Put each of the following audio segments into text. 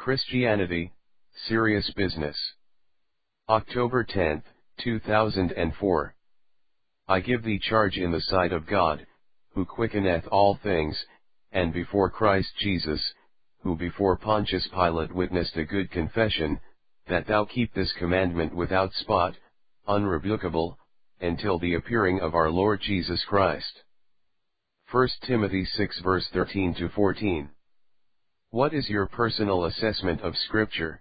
Christianity, Serious Business. October 10, 2004. I give thee charge in the sight of God, who quickeneth all things, and before Christ Jesus, who before Pontius Pilate witnessed a good confession, that thou keep this commandment without spot, unrebukable, until the appearing of our Lord Jesus Christ. 1 Timothy 6 verse 13 to 14. What is your personal assessment of Scripture?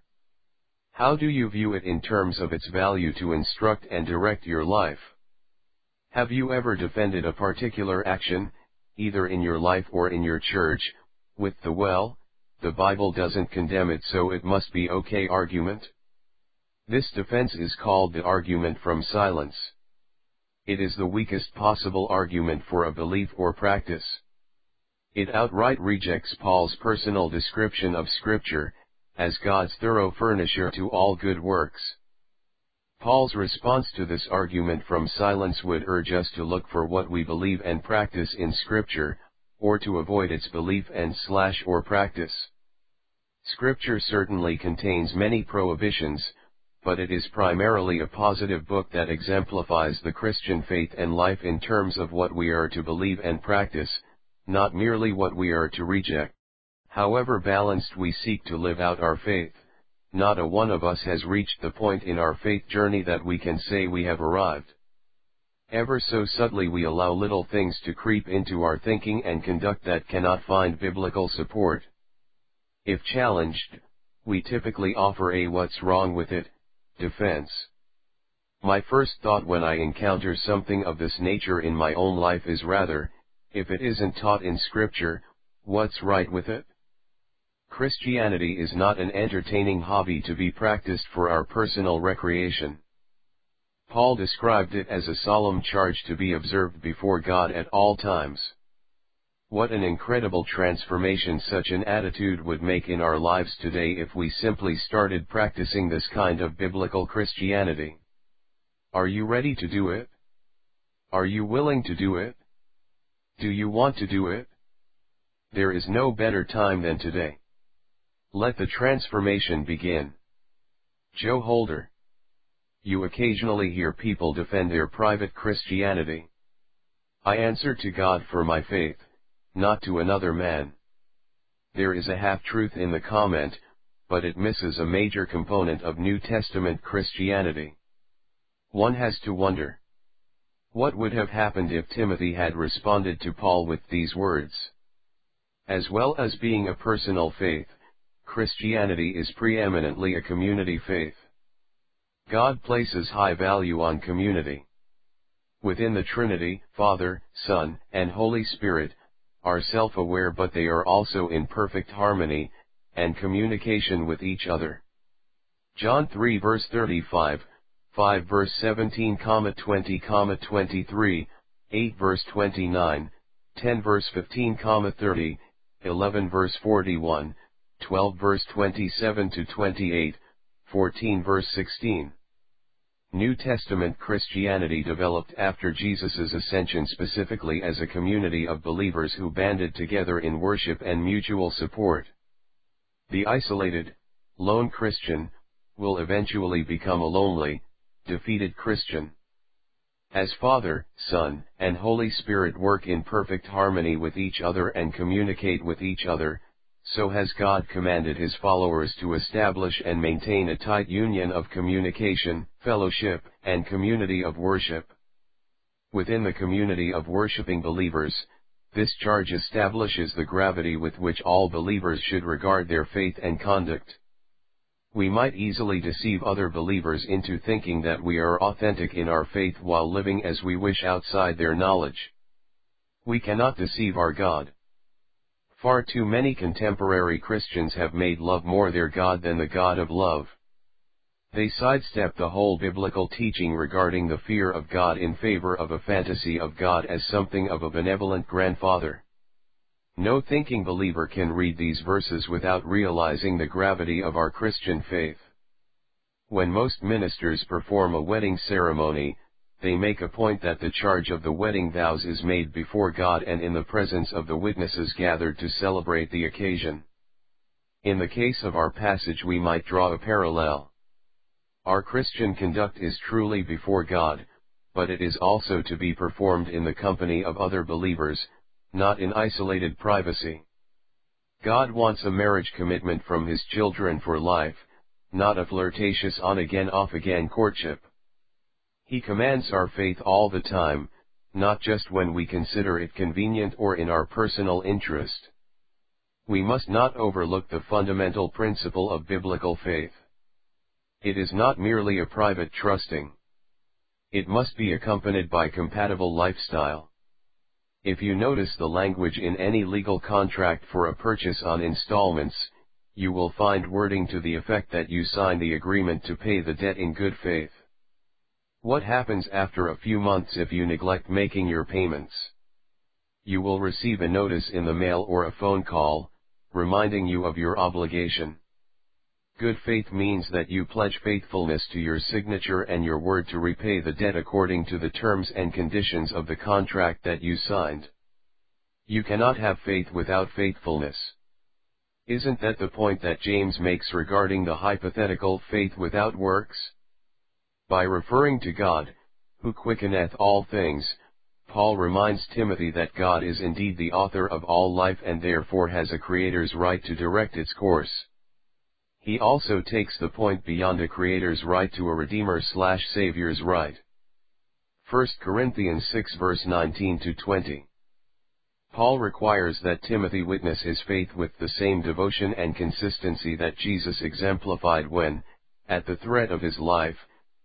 How do you view it in terms of its value to instruct and direct your life? Have you ever defended a particular action, either in your life or in your church, with the well, the Bible doesn't condemn it so it must be okay argument? This defense is called the argument from silence. It is the weakest possible argument for a belief or practice. It outright rejects Paul's personal description of Scripture, as God's thorough furnisher to all good works. Paul's response to this argument from silence would urge us to look for what we believe and practice in Scripture, or to avoid its belief and slash or practice. Scripture certainly contains many prohibitions, but it is primarily a positive book that exemplifies the Christian faith and life in terms of what we are to believe and practice, not merely what we are to reject. However balanced we seek to live out our faith, not a one of us has reached the point in our faith journey that we can say we have arrived. Ever so subtly we allow little things to creep into our thinking and conduct that cannot find biblical support. If challenged, we typically offer a what's wrong with it, defense. My first thought when I encounter something of this nature in my own life is rather, if it isn't taught in scripture, what's right with it? Christianity is not an entertaining hobby to be practiced for our personal recreation. Paul described it as a solemn charge to be observed before God at all times. What an incredible transformation such an attitude would make in our lives today if we simply started practicing this kind of biblical Christianity. Are you ready to do it? Are you willing to do it? Do you want to do it? There is no better time than today. Let the transformation begin. Joe Holder. You occasionally hear people defend their private Christianity. I answer to God for my faith, not to another man. There is a half-truth in the comment, but it misses a major component of New Testament Christianity. One has to wonder. What would have happened if Timothy had responded to Paul with these words? As well as being a personal faith, Christianity is preeminently a community faith. God places high value on community. Within the Trinity, Father, Son, and Holy Spirit, are self-aware but they are also in perfect harmony, and communication with each other. John 3 verse 35, 5 verse 17, comma 20, comma 23, 8 verse 29, 10 verse 15, comma 30, 11 verse 41, 12 verse 27 to 28, 14 verse 16. New Testament Christianity developed after Jesus' ascension specifically as a community of believers who banded together in worship and mutual support. The isolated, lone Christian, will eventually become a lonely, defeated Christian. As Father, Son, and Holy Spirit work in perfect harmony with each other and communicate with each other, so has God commanded his followers to establish and maintain a tight union of communication, fellowship, and community of worship. Within the community of worshiping believers, this charge establishes the gravity with which all believers should regard their faith and conduct. We might easily deceive other believers into thinking that we are authentic in our faith while living as we wish outside their knowledge. We cannot deceive our God. Far too many contemporary Christians have made love more their God than the God of love. They sidestep the whole biblical teaching regarding the fear of God in favor of a fantasy of God as something of a benevolent grandfather. No thinking believer can read these verses without realizing the gravity of our Christian faith. When most ministers perform a wedding ceremony, they make a point that the charge of the wedding vows is made before God and in the presence of the witnesses gathered to celebrate the occasion. In the case of our passage we might draw a parallel. Our Christian conduct is truly before God, but it is also to be performed in the company of other believers, not in isolated privacy. God wants a marriage commitment from his children for life, not a flirtatious on-again off-again courtship. He commands our faith all the time, not just when we consider it convenient or in our personal interest. We must not overlook the fundamental principle of biblical faith. It is not merely a private trusting. It must be accompanied by compatible lifestyle. If you notice the language in any legal contract for a purchase on installments, you will find wording to the effect that you sign the agreement to pay the debt in good faith. What happens after a few months if you neglect making your payments? You will receive a notice in the mail or a phone call, reminding you of your obligation. Good faith means that you pledge faithfulness to your signature and your word to repay the debt according to the terms and conditions of the contract that you signed. You cannot have faith without faithfulness. Isn't that the point that James makes regarding the hypothetical faith without works? By referring to God, who quickeneth all things, Paul reminds Timothy that God is indeed the author of all life and therefore has a creator's right to direct its course. He also takes the point beyond a creator's right to a redeemer slash savior's right. 1 Corinthians 6 verse 19 to 20. Paul requires that Timothy witness his faith with the same devotion and consistency that Jesus exemplified when, at the threat of his life,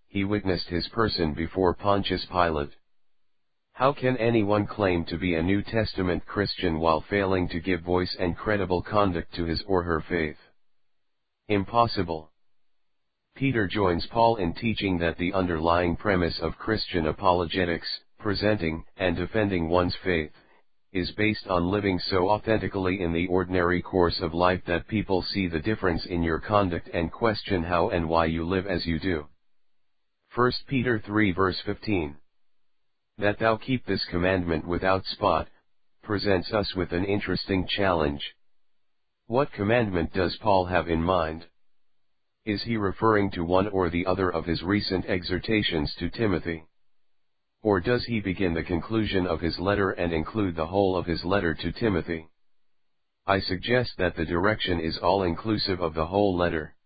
he witnessed his person before Pontius Pilate. How can anyone claim to be a New Testament Christian while failing to give voice and credible conduct to his or her faith? Impossible. Peter joins Paul in teaching that the underlying premise of Christian apologetics, presenting and defending one's faith, is based on living so authentically in the ordinary course of life that people see the difference in your conduct and question how and why you live as you do. 1 Peter 3 verse 15 that thou keep this commandment without spot, presents us with an interesting challenge. What commandment does Paul have in mind? Is he referring to one or the other of his recent exhortations to Timothy? Or does he begin the conclusion of his letter and include the whole of his letter to Timothy? I suggest that the direction is all inclusive of the whole letter.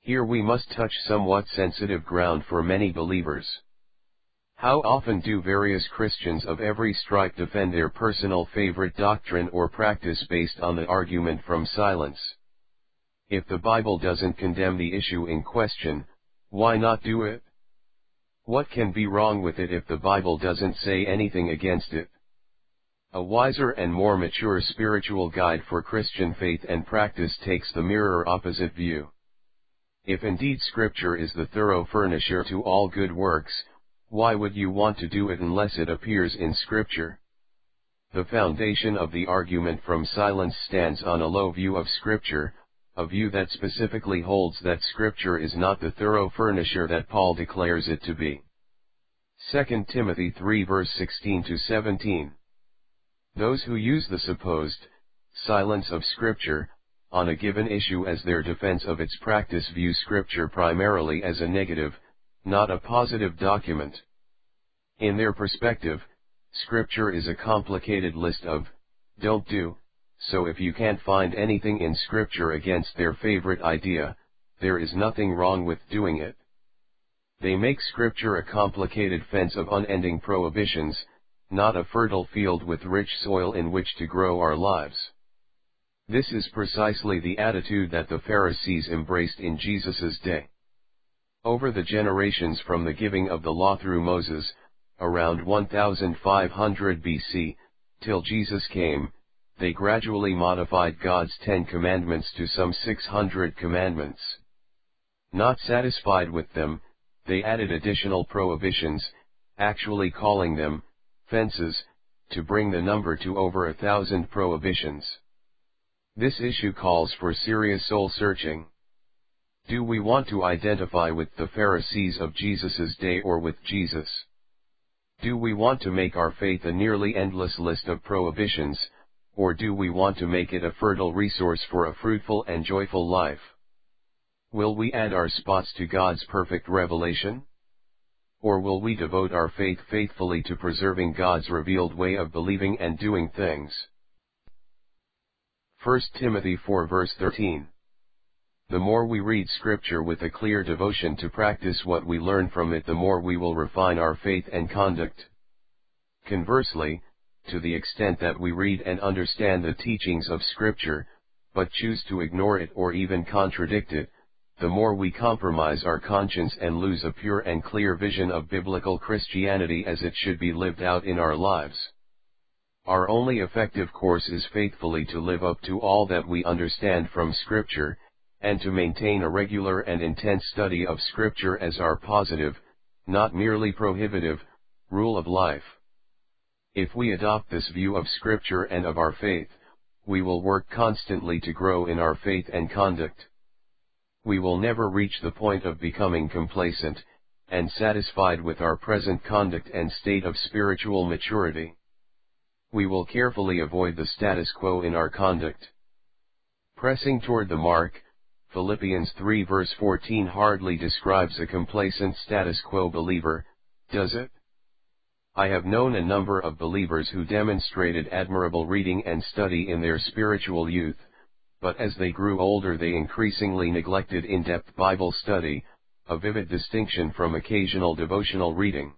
Here we must touch somewhat sensitive ground for many believers. How often do various Christians of every stripe defend their personal favorite doctrine or practice based on the argument from silence? If the Bible doesn't condemn the issue in question, why not do it? What can be wrong with it if the Bible doesn't say anything against it? A wiser and more mature spiritual guide for Christian faith and practice takes the mirror opposite view. If indeed Scripture is the thorough furnisher to all good works, why would you want to do it unless it appears in Scripture? The foundation of the argument from silence stands on a low view of Scripture, a view that specifically holds that Scripture is not the thorough furnisher that Paul declares it to be. 2 Timothy 3 verse 16 to 17. Those who use the supposed silence of Scripture on a given issue as their defense of its practice view Scripture primarily as a negative, not a positive document. In their perspective, scripture is a complicated list of, don't do, so if you can't find anything in scripture against their favorite idea, there is nothing wrong with doing it. They make scripture a complicated fence of unending prohibitions, not a fertile field with rich soil in which to grow our lives. This is precisely the attitude that the Pharisees embraced in Jesus' day. Over the generations from the giving of the law through Moses, around 1500 BC, till Jesus came, they gradually modified God's Ten Commandments to some 600 commandments. Not satisfied with them, they added additional prohibitions, actually calling them, fences, to bring the number to over a thousand prohibitions. This issue calls for serious soul searching. Do we want to identify with the Pharisees of Jesus' day or with Jesus? Do we want to make our faith a nearly endless list of prohibitions, Or do we want to make it a fertile resource for a fruitful and joyful life? Will we add our spots to God's perfect revelation? Or will we devote our faith faithfully to preserving God's revealed way of believing and doing things? 1 Timothy 4 verse 13 The more we read scripture with a clear devotion to practice what we learn from it the more we will refine our faith and conduct. Conversely, to the extent that we read and understand the teachings of scripture, but choose to ignore it or even contradict it, the more we compromise our conscience and lose a pure and clear vision of biblical Christianity as it should be lived out in our lives. Our only effective course is faithfully to live up to all that we understand from Scripture, and to maintain a regular and intense study of Scripture as our positive, not merely prohibitive, rule of life. If we adopt this view of Scripture and of our faith, we will work constantly to grow in our faith and conduct. We will never reach the point of becoming complacent, and satisfied with our present conduct and state of spiritual maturity we will carefully avoid the status quo in our conduct. Pressing toward the mark, Philippians 3 verse 14 hardly describes a complacent status quo believer, does it? I have known a number of believers who demonstrated admirable reading and study in their spiritual youth, but as they grew older they increasingly neglected in-depth Bible study, a vivid distinction from occasional devotional reading.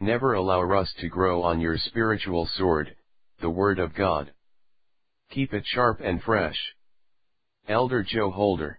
Never allow rust to grow on your spiritual sword, the Word of God. Keep it sharp and fresh. Elder Joe Holder